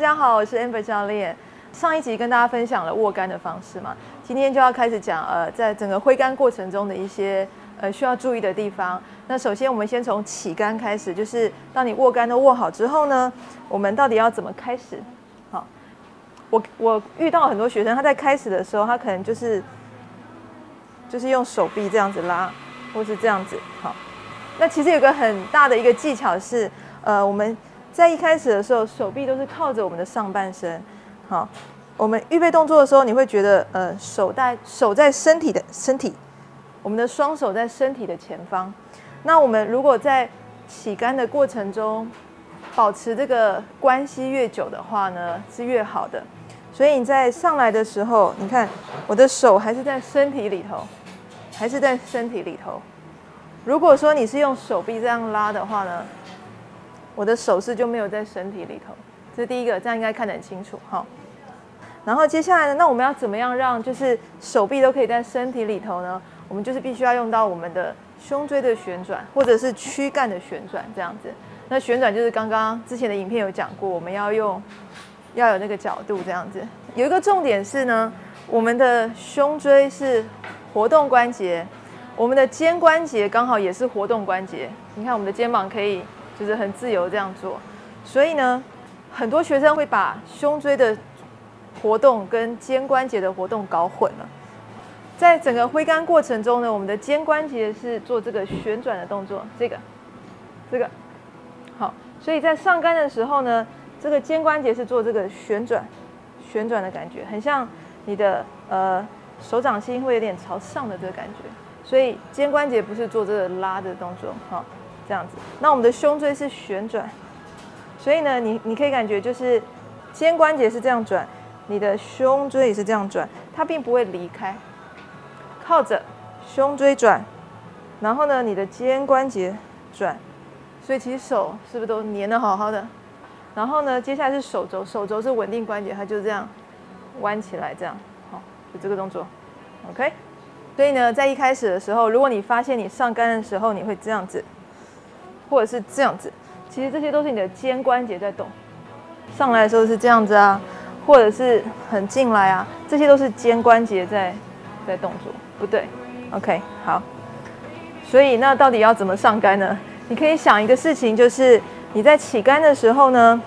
大家好，我是 Amber 教练。上一集跟大家分享了握杆的方式嘛，今天就要开始讲呃，在整个挥杆过程中的一些呃需要注意的地方。那首先我们先从起杆开始，就是当你握杆都握好之后呢，我们到底要怎么开始？好，我我遇到很多学生，他在开始的时候，他可能就是就是用手臂这样子拉，或是这样子。好，那其实有个很大的一个技巧是，呃，我们在一开始的时候，手臂都是靠着我们的上半身。好，我们预备动作的时候，你会觉得，呃，手在手在身体的身体，我们的双手在身体的前方。那我们如果在起杆的过程中，保持这个关系越久的话呢，是越好的。所以你在上来的时候，你看我的手还是在身体里头，还是在身体里头。如果说你是用手臂这样拉的话呢，我的手势就没有在身体里头。这是第一个，这样应该看得很清楚，哈。然后接下来呢，那我们要怎么样让就是手臂都可以在身体里头呢？我们就是必须要用到我们的胸椎的旋转，或者是躯干的旋转这样子。那旋转就是刚刚之前的影片有讲过，我们要用要有那个角度这样子。有一个重点是呢，我们的胸椎是活动关节，我们的肩关节刚好也是活动关节。你看我们的肩膀可以就是很自由这样做，所以呢，很多学生会把胸椎的活动跟肩关节的活动搞混了，在整个挥杆过程中呢，我们的肩关节是做这个旋转的动作，这个，这个，好，所以在上杆的时候呢，这个肩关节是做这个旋转，旋转的感觉，很像你的呃手掌心会有点朝上的这个感觉，所以肩关节不是做这个拉的动作，好，这样子，那我们的胸椎是旋转，所以呢，你你可以感觉就是肩关节是这样转。你的胸椎也是这样转，它并不会离开，靠着胸椎转，然后呢，你的肩关节转，所以其实手是不是都粘的好好的？然后呢，接下来是手肘，手肘是稳定关节，它就这样弯起来，这样，好，就这个动作，OK。所以呢，在一开始的时候，如果你发现你上杆的时候你会这样子，或者是这样子，其实这些都是你的肩关节在动。上来的时候是这样子啊。或者是很进来啊，这些都是肩关节在在动作，不对，OK，好。所以那到底要怎么上杆呢？你可以想一个事情，就是你在起杆的时候呢，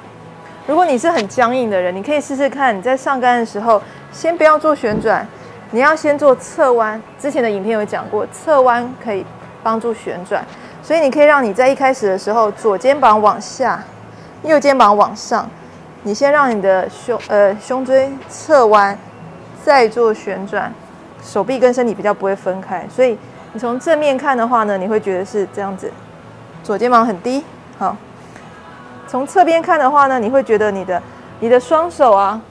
如果你是很僵硬的人，你可以试试看，你在上杆的时候，先不要做旋转，你要先做侧弯。之前的影片有讲过，侧弯可以帮助旋转，所以你可以让你在一开始的时候，左肩膀往下，右肩膀往上。你先让你的胸呃胸椎侧弯，再做旋转，手臂跟身体比较不会分开，所以你从正面看的话呢，你会觉得是这样子，左肩膀很低，好。从侧边看的话呢，你会觉得你的你的双手啊，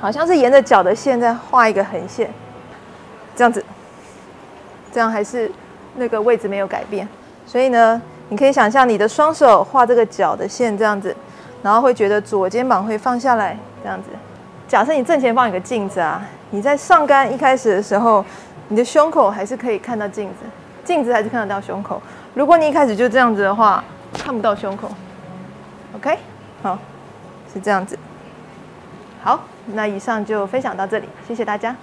好像是沿着脚的线在画一个横线，这样子，这样还是那个位置没有改变，所以呢，你可以想象你的双手画这个脚的线这样子。然后会觉得左肩膀会放下来，这样子。假设你正前方有个镜子啊，你在上杆一开始的时候，你的胸口还是可以看到镜子，镜子还是看得到胸口。如果你一开始就这样子的话，看不到胸口。OK，好，是这样子。好，那以上就分享到这里，谢谢大家。